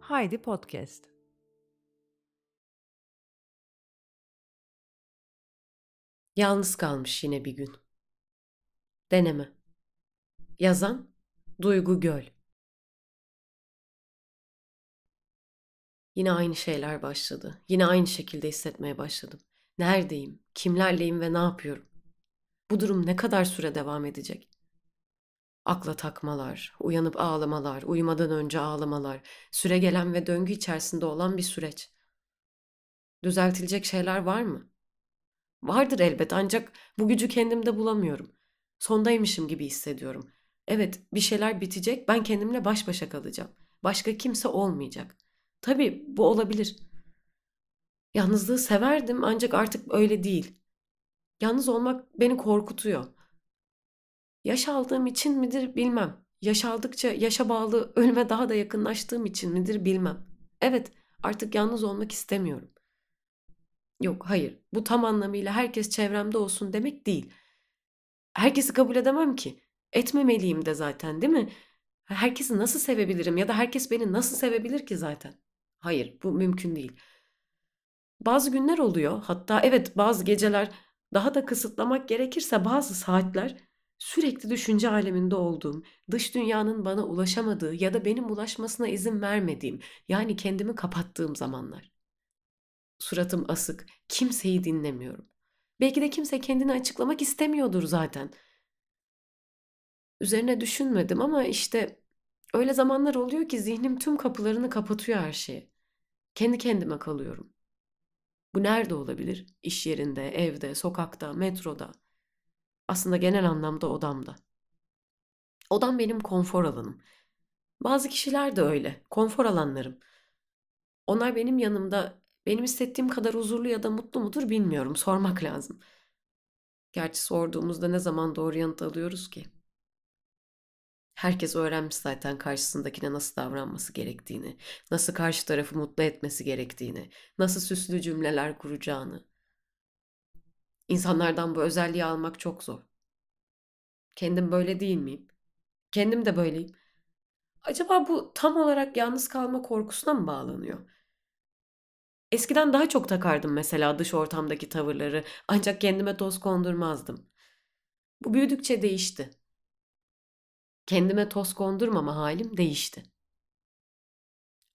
Haydi Podcast. Yalnız kalmış yine bir gün. Deneme. Yazan Duygu Göl. Yine aynı şeyler başladı. Yine aynı şekilde hissetmeye başladım. Neredeyim? Kimlerleyim ve ne yapıyorum? Bu durum ne kadar süre devam edecek? Akla takmalar, uyanıp ağlamalar, uyumadan önce ağlamalar, süre gelen ve döngü içerisinde olan bir süreç. Düzeltilecek şeyler var mı? Vardır elbet ancak bu gücü kendimde bulamıyorum. Sondaymışım gibi hissediyorum. Evet, bir şeyler bitecek, ben kendimle baş başa kalacağım. Başka kimse olmayacak. Tabii bu olabilir. Yalnızlığı severdim ancak artık öyle değil. Yalnız olmak beni korkutuyor. Yaş aldığım için midir bilmem. Yaş aldıkça yaşa bağlı ölüme daha da yakınlaştığım için midir bilmem. Evet, artık yalnız olmak istemiyorum. Yok, hayır. Bu tam anlamıyla herkes çevremde olsun demek değil. Herkesi kabul edemem ki. Etmemeliyim de zaten, değil mi? Herkesi nasıl sevebilirim ya da herkes beni nasıl sevebilir ki zaten? Hayır, bu mümkün değil. Bazı günler oluyor, hatta evet bazı geceler daha da kısıtlamak gerekirse bazı saatler sürekli düşünce aleminde olduğum, dış dünyanın bana ulaşamadığı ya da benim ulaşmasına izin vermediğim, yani kendimi kapattığım zamanlar. Suratım asık, kimseyi dinlemiyorum. Belki de kimse kendini açıklamak istemiyordur zaten. Üzerine düşünmedim ama işte öyle zamanlar oluyor ki zihnim tüm kapılarını kapatıyor her şeye. Kendi kendime kalıyorum. Bu nerede olabilir? İş yerinde, evde, sokakta, metroda. Aslında genel anlamda odamda. Odam benim konfor alanım. Bazı kişiler de öyle, konfor alanlarım. Onlar benim yanımda benim hissettiğim kadar huzurlu ya da mutlu mudur bilmiyorum. Sormak lazım. Gerçi sorduğumuzda ne zaman doğru yanıt alıyoruz ki? Herkes öğrenmiş zaten karşısındakine nasıl davranması gerektiğini, nasıl karşı tarafı mutlu etmesi gerektiğini, nasıl süslü cümleler kuracağını. İnsanlardan bu özelliği almak çok zor. Kendim böyle değil miyim? Kendim de böyleyim. Acaba bu tam olarak yalnız kalma korkusuna mı bağlanıyor? Eskiden daha çok takardım mesela dış ortamdaki tavırları ancak kendime toz kondurmazdım. Bu büyüdükçe değişti. Kendime toz kondurmama halim değişti.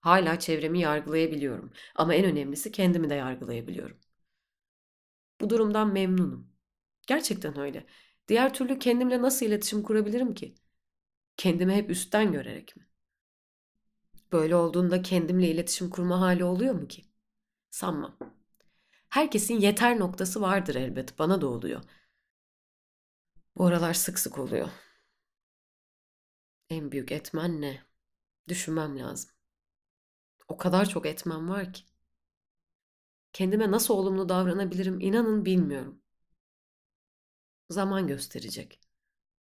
Hala çevremi yargılayabiliyorum ama en önemlisi kendimi de yargılayabiliyorum. Bu durumdan memnunum. Gerçekten öyle. Diğer türlü kendimle nasıl iletişim kurabilirim ki? Kendimi hep üstten görerek mi? Böyle olduğunda kendimle iletişim kurma hali oluyor mu ki? Sanmam. Herkesin yeter noktası vardır elbet. Bana da oluyor. Bu aralar sık sık oluyor. En büyük etmen ne? Düşünmem lazım. O kadar çok etmen var ki. Kendime nasıl olumlu davranabilirim inanın bilmiyorum. Zaman gösterecek.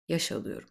Yaş alıyorum.